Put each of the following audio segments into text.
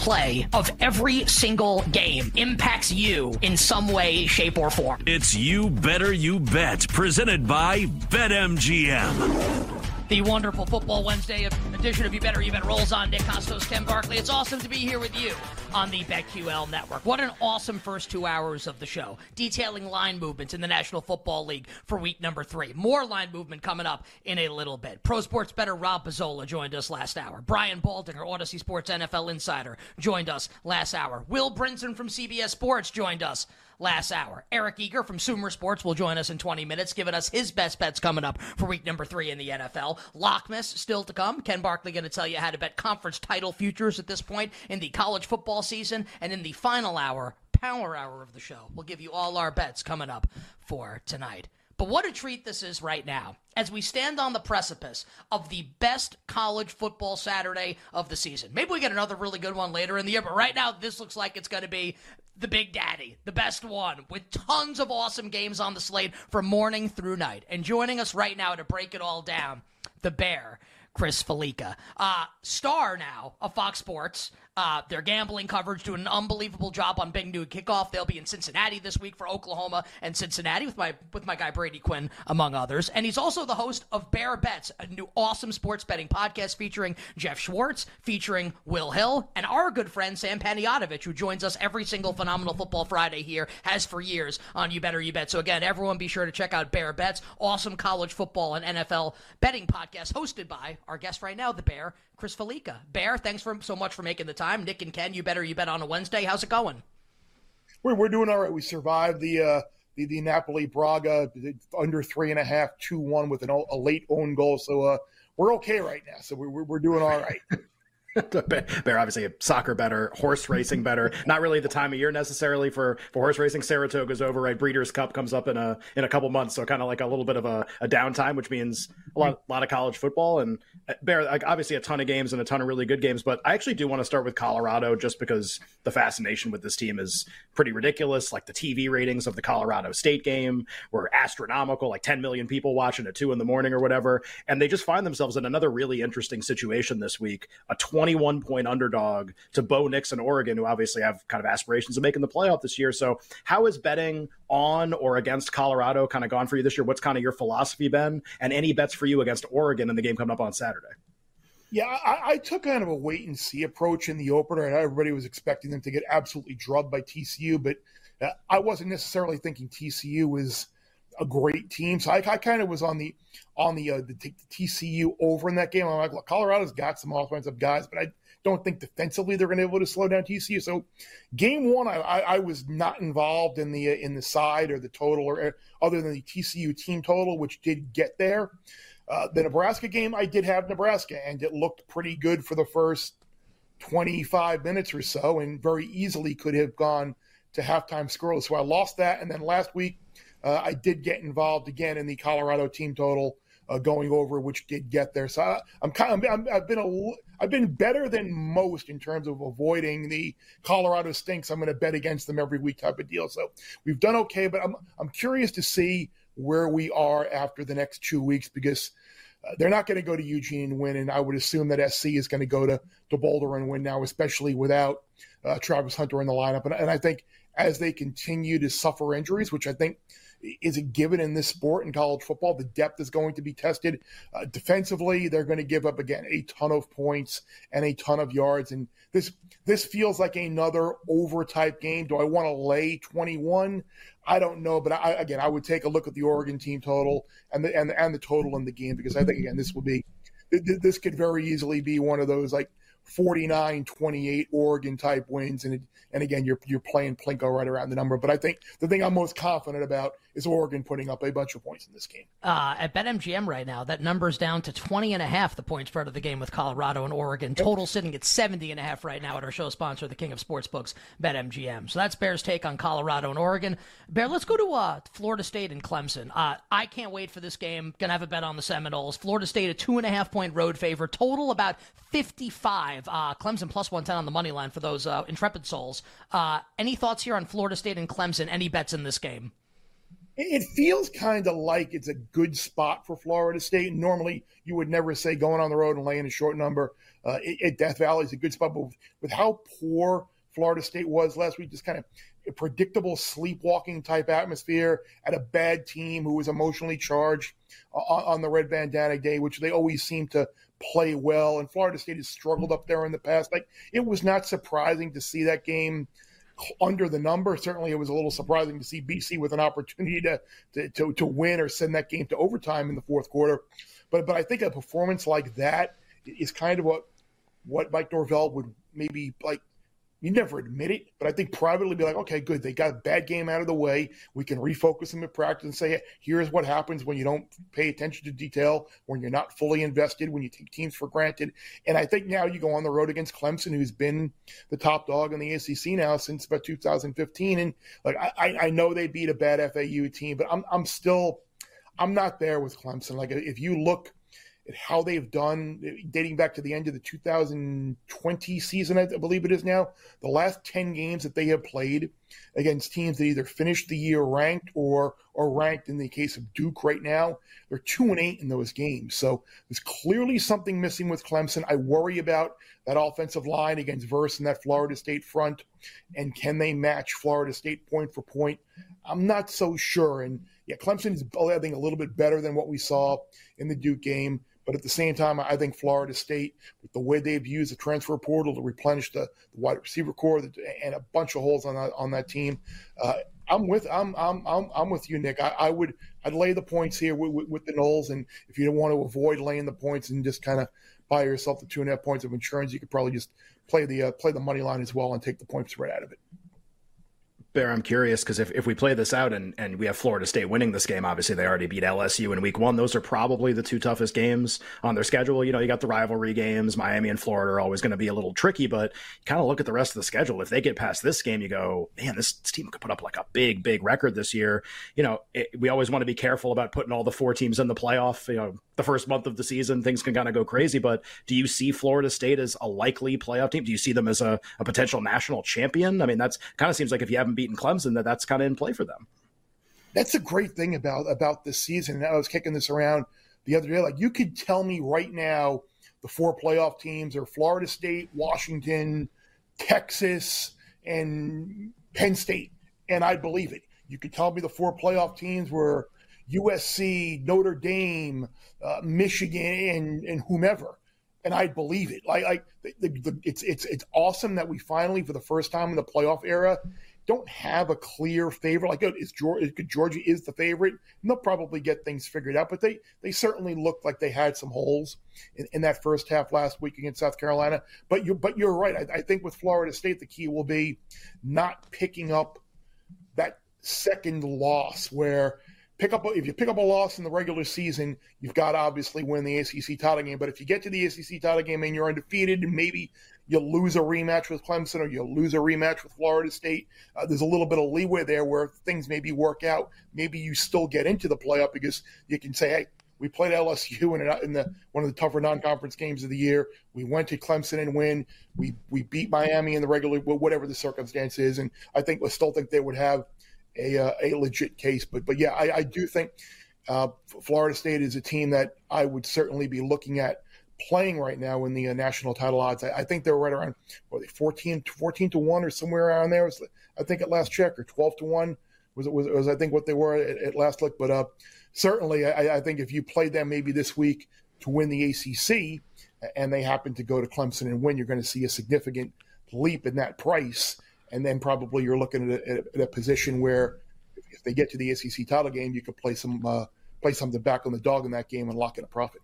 play of every single game impacts you in some way, shape, or form. It's You Better You Bet, presented by BetMGM. The wonderful Football Wednesday edition of You Bettor You Bet rolls on. Nick Kostos, Ken Barkley. It's awesome to be here with you on the BetQL network. What an awesome first two hours of the show, detailing line movements in the National Football League for week number three. More line movement coming up in a little bit. Pro Sports Better Rob Pizzola joined us last hour. Brian Baldinger, Audacy Sports NFL Insider, joined us last hour. Will Brinson from CBS Sports joined us last hour. Eric Eager from Sumer Sports will join us in 20 minutes, giving us his best bets coming up for week number three in the NFL. Lockmas still to come. Ken Barkley going to tell you how to bet conference title futures at this point in the college football season. And in the final hour, power hour of the show, we'll give you all our bets coming up for tonight. But what a treat this is right now as we stand on the precipice of the best college football Saturday of the season. Maybe we get another really good one later in the year, but right now this looks like it's going to be the Big Daddy, the best one, with tons of awesome games on the slate from morning through night. And joining us right now to break it all down, the Bear. Chris Fallica, uh, star now of Fox Sports, uh, their gambling coverage doing an unbelievable job on Big Noon Kickoff. They'll be in Cincinnati this week for Oklahoma and Cincinnati with my with my guy Brady Quinn among others. And he's also the host of Bear Bets, a new awesome sports betting podcast featuring Jeff Schwartz, featuring Will Hill, and our good friend Sam Panayotovich, who joins us every single Phenomenal Football Friday here, has for years on You Better You Bet. So again, everyone be sure to check out Bear Bets, awesome college football and NFL betting podcast hosted by our guest right now, the Bear, Chris Fallica. Bear, thanks for so much for making the time. Nick and Ken, you better you bet on a Wednesday. How's it going? We're we're doing all right. We survived the uh, the, the Napoli Braga under three and a half, two one with an, a late own goal. So uh, we're okay right now. So we're we're doing all right. Bear, obviously a soccer bettor, horse racing bettor. Not really the time of year necessarily for, for horse racing. Saratoga's over, right? Breeders' Cup comes up in a in a couple months, so kind of like a little bit of a, a downtime, which means a lot, a lot of college football and uh, Bear. Like obviously a ton of games and a ton of really good games, but I actually do want to start with Colorado just because the fascination with this team is pretty ridiculous. Like the TV ratings of the Colorado State game were astronomical, like 10 million people watching at two in the morning or whatever, and they just find themselves in another really interesting situation this week. A 21 point underdog to Bo Nix and Oregon, who obviously have kind of aspirations of making the playoff this year. So, how is betting on or against Colorado kind of gone for you this year? What's kind of your philosophy been? And any bets for you against Oregon in the game coming up on Saturday? Yeah, I, I, took kind of a wait and see approach in the opener, and everybody was expecting them to get absolutely drubbed by TCU, but uh, I wasn't necessarily thinking TCU was a great team. So I, I kind of was on the on the, uh, the, the, TCU over in that game. I'm like, look, Colorado's got some offensive guys, but I don't think defensively they're going to be able to slow down TCU. So game one, I, I, I was not involved in the uh, in the side or the total or uh, other than the TCU team total, which did get there. Uh, the Nebraska game, I did have Nebraska, and it looked pretty good for the first 25 minutes or so, and very easily could have gone to halftime scoreless. So I lost that, and then last week uh, I did get involved again in the Colorado team total uh, going over, which did get there. So I, am kind of, i have been a, I've been better than most in terms of avoiding the Colorado stinks. I'm going to bet against them every week type of deal. So we've done okay, but I'm I'm curious to see where we are after the next two weeks because uh, they're not going to go to Eugene and win, and I would assume that SC is going to go to, to Boulder and win now, especially without uh, Travis Hunter in the lineup. And, and I think as they continue to suffer injuries, which I think is a given in this sport in college football. The depth is going to be tested. Uh, defensively, they're going to give up again a ton of points and a ton of yards. And this this feels like another over type game. Do I want to lay 21? I don't know, but I, again, I would take a look at the Oregon team total and the and the, and the total in the game because I think again this will be this could very easily be one of those like 49 28 Oregon type wins. And, it, and again, you're, you're playing Plinko right around the number. But I think the thing I'm most confident about is Oregon putting up a bunch of points in this game. Uh, at BetMGM right now, that number's down to 20 and a half, the point spread of the game with Colorado and Oregon. Total sitting at 70 and a half right now at our show sponsor, the king of sportsbooks, BetMGM. So that's Bear's take on Colorado and Oregon. Bear, let's go to uh, Florida State and Clemson. Uh, I can't wait for this game. Gonna have a bet on the Seminoles. Florida State, a two and a half point road favor. Total about 55. Uh, Clemson plus 110 on the money line for those uh, intrepid souls. Uh, any thoughts here on Florida State and Clemson? Any bets in this game? it feels kind of like it's a good spot for Florida State. Normally, you would never say going on the road and laying a short number uh, at Death Valley is a good spot. But with how poor Florida State was last week, just kind of a predictable sleepwalking type atmosphere at a bad team who was emotionally charged on, on the red bandana day, which they always seem to play well. And Florida State has struggled up there in the past. Like it was not surprising to see that game under the number. Certainly, it was a little surprising to see BC with an opportunity to, to to, to win or send that game to overtime in the fourth quarter. But but I think a performance like that is kind of what what Mike Norvell would maybe like you never admit it, but I think privately be like, okay, good. They got a bad game out of the way. We can refocus them at practice and say, here's what happens when you don't pay attention to detail, when you're not fully invested, when you take teams for granted. And I think now you go on the road against Clemson, who's been the top dog in the ACC now since about 2015. And like, I, I know they beat a bad FAU team, but I'm, I'm still, I'm not there with Clemson. Like, if you look how they've done dating back to the end of the 2020 season, I believe it is now. The last 10 games that they have played against teams that either finished the year ranked or or ranked in the case of Duke right now, they're two and eight in those games. So there's clearly something missing with Clemson. I worry about that offensive line against Verse and that Florida State front, and can they match Florida State point for point? I'm not so sure. And yeah, Clemson is think a little bit better than what we saw in the Duke game. But at the same time, I think Florida State, with the way they've used the transfer portal to replenish the, the wide receiver corps and a bunch of holes on that on that team, uh, I'm with I'm I'm I'm, I'm with you, Nick. I, I, would I'd lay the points here with, with, with the Noles, and if you don't want to avoid laying the points and just kind of buy yourself the two and a half points of insurance, you could probably just play the uh, play the money line as well and take the points right out of it. Bear, I'm curious because if, if we play this out and, and we have Florida State winning this game, obviously they already beat LSU in week one. Those are probably the two toughest games on their schedule. You know, you got the rivalry games. Miami and Florida are always going to be a little tricky, but kind of look at the rest of the schedule. If they get past this game, you go, man, this, this team could put up like a big, big record this year. You know, it, we always want to be careful about putting all the four teams in the playoff. You know, the first month of the season, things can kind of go crazy, but do you see Florida State as a likely playoff team? Do you see them as a, a potential national champion? I mean, that's kind of seems like if you haven't beaten Clemson, that that's kind of in play for them. That's a great thing about about this season. I was kicking this around the other day. Like you could tell me right now, the four playoff teams are Florida State, Washington, Texas, and Penn State, and I'd believe it. You could tell me the four playoff teams were USC, Notre Dame, uh, Michigan, and, and whomever, and I'd believe it. Like, like the, the, it's it's it's awesome that we finally, for the first time in the playoff era, don't have a clear favorite. Like, oh, is Georgia, Georgia is the favorite, and they'll probably get things figured out. But they they certainly looked like they had some holes in, in that first half last week against South Carolina. But you but you're right. I, I think with Florida State, the key will be not picking up that second loss where pick up if you pick up a loss in the regular season, you've got to obviously win the ACC title game. But if you get to the ACC title game and you're undefeated, maybe you lose a rematch with Clemson or you lose a rematch with Florida State, uh, there's a little bit of leeway there where things maybe work out. Maybe you still get into the playoff because you can say, hey. We played LSU in, in the one of the tougher non-conference games of the year. We went to Clemson and win. We we beat Miami in the regular, whatever the circumstance is, and I think we still think they would have a uh, a legit case. But but yeah, I, I do think Uh, Florida State is a team that I would certainly be looking at playing right now in the uh, national title odds. I, I, think they're right around what, 14, 14 to one or somewhere around there. Was, I think at last check or twelve to one was was, was I think what they were at, at last look. But uh, certainly, I, I, think if you played them maybe this week to win the ACC, and they happen to go to Clemson and win, you're going to see a significant leap in that price. And then probably you're looking at a, at a position where if they get to the ACC title game, you could play some uh, play something back on the dog in that game and lock in a profit.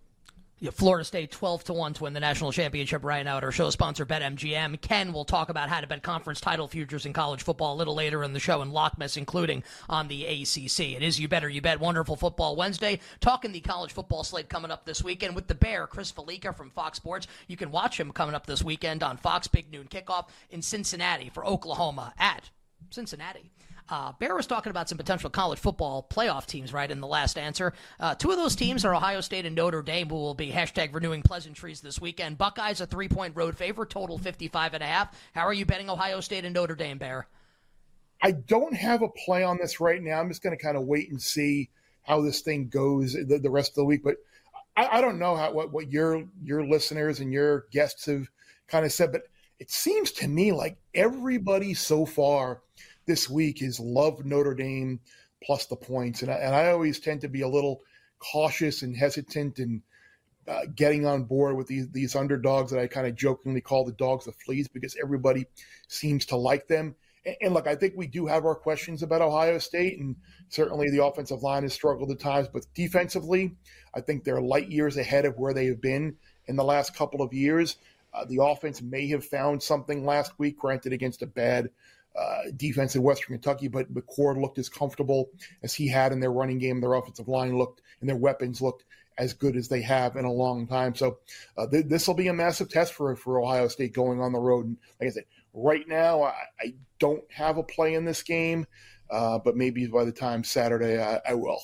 Florida State 12 to 1 to win the national championship right now at our show sponsor BetMGM. Ken will talk about how to bet conference title futures in college football a little later in the show and Lockmas including on the ACC. It is You Better You Bet Wonderful Football Wednesday. Talking the college football slate coming up this weekend with the Bear, Chris Fallica from Fox Sports. You can watch him coming up this weekend on Fox Big Noon Kickoff in Cincinnati for Oklahoma at Cincinnati. Uh, Bear was talking about some potential college football playoff teams, right, in the last answer. Uh, two of those teams are Ohio State and Notre Dame, who will be hashtag renewing pleasantries this weekend. Buckeyes a three point road favorite, total 55 and a half. How are you betting Ohio State and Notre Dame, Bear? I don't have a play on this right now. I'm just going to kind of wait and see how this thing goes the, the rest of the week. But I, I don't know how what, what your your listeners and your guests have kind of said, but it seems to me like everybody so far this week is love Notre Dame plus the points. And I, and I always tend to be a little cautious and hesitant and uh, getting on board with these, these underdogs that I kind of jokingly call the dogs of fleas because everybody seems to like them. And, and look, I think we do have our questions about Ohio State, and certainly the offensive line has struggled at times, but defensively, I think they're light years ahead of where they have been in the last couple of years. Uh, the offense may have found something last week, granted against a bad uh, defense in Western Kentucky, but McCord looked as comfortable as he had in their running game. Their offensive line looked and their weapons looked as good as they have in a long time. So uh, th- this will be a massive test for for Ohio State going on the road. And like I said, right now I, I don't have a play in this game, uh, but maybe by the time Saturday I, I will.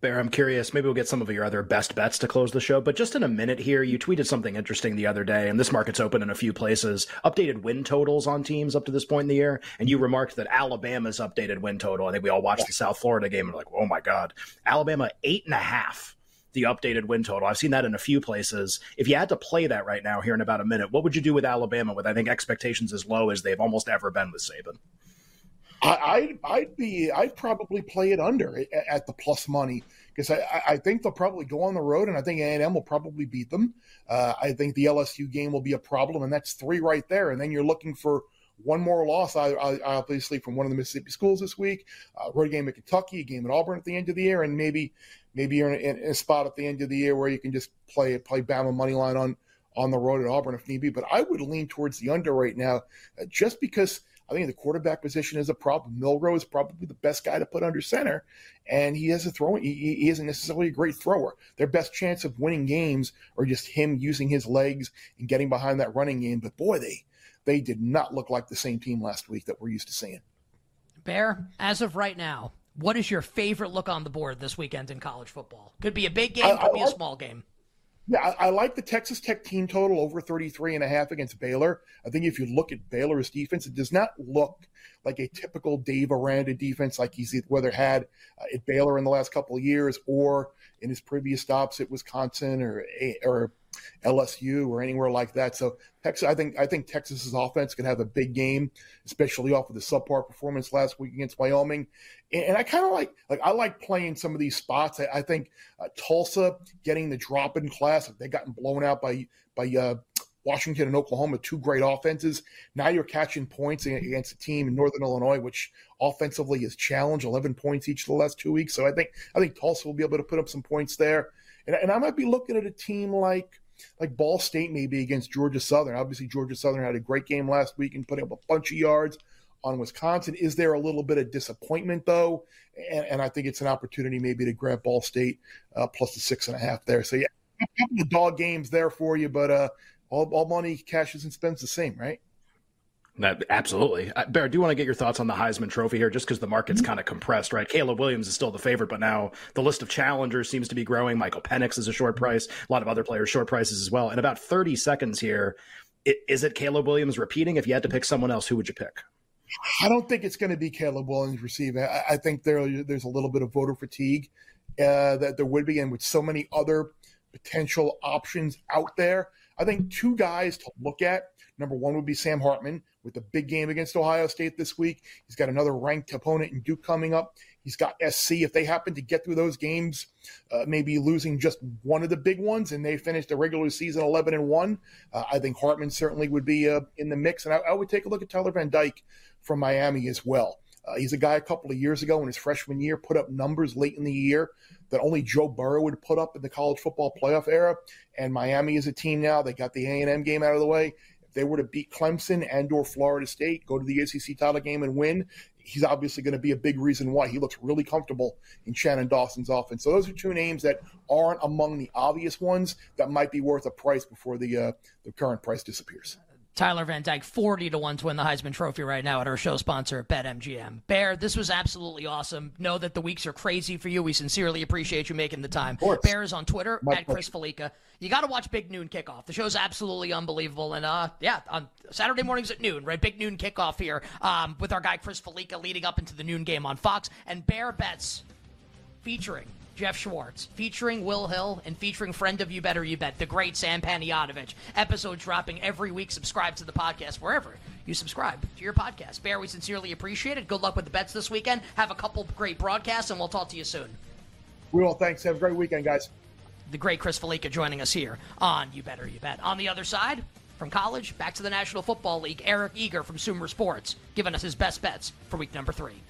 Bear, I'm curious. Maybe we'll get some of your other best bets to close the show. But just in a minute here, you tweeted something interesting the other day, and this market's open in a few places. Updated win totals on teams up to this point in the year, and you remarked that Alabama's updated win total. I think we all watched the South Florida game and were like, "Oh my God, Alabama eight and a half." The updated win total. I've seen that in a few places. If you had to play that right now, here in about a minute, what would you do with Alabama? With I think expectations as low as they've almost ever been with Saban. I, would I'd be I'd probably play it under at the plus money because I, I think they'll probably go on the road and I think A&M will probably beat them. Uh, I think the LSU game will be a problem and that's three right there. And then you're looking for one more loss, i obviously from one of the Mississippi schools this week. Uh, road game at Kentucky, a game at Auburn at the end of the year, and maybe maybe you're in a, in a spot at the end of the year where you can just play play Bama money line on on the road at Auburn if need be. But I would lean towards the under right now, uh, just because I think the quarterback position is a problem. Milroe is probably the best guy to put under center, and he has a throwing. He, he isn't necessarily a great thrower. Their best chance of winning games are just him using his legs and getting behind that running game. But boy, they they did not look like the same team last week that we're used to seeing. Bear, as of right now, what is your favorite look on the board this weekend in college football? Could be a big game, could I, be a small game. Yeah, I, I, like the Texas Tech team total over 33 and a half against Baylor. I think if you look at Baylor's defense, it does not look like a typical Dave Aranda defense like he's whether had uh, at Baylor in the last couple of years or in his previous stops at Wisconsin or or LSU or anywhere like that. So Texas, I think I think Texas's offense can have a big game, especially off of the subpar performance last week against Wyoming. And, and I kind of like like I like playing some of these spots. I, I think uh, Tulsa getting the drop in class. They gotten blown out by by uh, Washington and Oklahoma, two great offenses. Now you're catching points against a team in Northern Illinois, which offensively is challenged, 11 points each the last two weeks. So I think I think Tulsa will be able to put up some points there. And, and I might be looking at a team like like Ball State maybe against Georgia Southern. Obviously, Georgia Southern had a great game last week and put up a bunch of yards on Wisconsin. Is there a little bit of disappointment though? And, and I think it's an opportunity maybe to grab Ball State uh, plus the six and a half there. So yeah, of dog games there for you, but uh, all, all money cashes and spends the same, right? That, absolutely. Uh, Bear, I do want to get your thoughts on the Heisman Trophy here, just because the market's mm-hmm. kind of compressed, right? Caleb Williams is still the favorite, but now the list of challengers seems to be growing. Michael Penix is a short price. A lot of other players short prices as well. In about 30 seconds here, it, is it Caleb Williams repeating? If you had to pick someone else, who would you pick? I don't think it's going to be Caleb Williams receiving. I, I think there there's a little bit of voter fatigue uh, that there would be, and with so many other potential options out there, I think two guys to look at. Number one would be Sam Hartman with the big game against Ohio State this week. He's got another ranked opponent in Duke coming up. He's got SC. If they happen to get through those games, uh, maybe losing just one of the big ones, and they finish the regular season 11 and one, uh, I think Hartman certainly would be uh, in the mix. And I, I, would take a look at Tyler Van Dyke from Miami as well. Uh, he's a guy a couple of years ago in his freshman year put up numbers late in the year that only Joe Burrow would put up in the college football playoff era. And Miami is a team now. They got the A&M game out of the way. If they were to beat Clemson and or Florida State, go to the ACC title game and win, he's obviously going to be a big reason why he looks really comfortable in Shannon Dawson's offense. So those are two names that aren't among the obvious ones that might be worth a price before the uh, the current price disappears. Tyler Van Dyke, 40 to 1 to win the Heisman Trophy right now at our show sponsor, BetMGM. Bear, this was absolutely awesome. Know that the weeks are crazy for you. We sincerely appreciate you making the time. Bear is on Twitter My at Chris Fallica. You got to watch Big Noon Kickoff. The show's absolutely unbelievable. And uh, yeah, on Saturday mornings at noon, right? Big Noon Kickoff here um, with our guy Chris Fallica leading up into the noon game on Fox. And Bear Bets featuring Jeff Schwartz, featuring Will Hill and featuring friend of You Better You Bet, the great Sam Panayotovich. Episode dropping every week. Subscribe to the podcast wherever you subscribe to your podcast. Bear, we sincerely appreciate it. Good luck with the bets this weekend. Have a couple great broadcasts, and we'll talk to you soon. We will. Thanks. Have a great weekend, guys. The great Chris Fallica joining us here on You Better You Bet. On the other side, from college back to the National Football League, Eric Eager from Sumer Sports, giving us his best bets for week number three.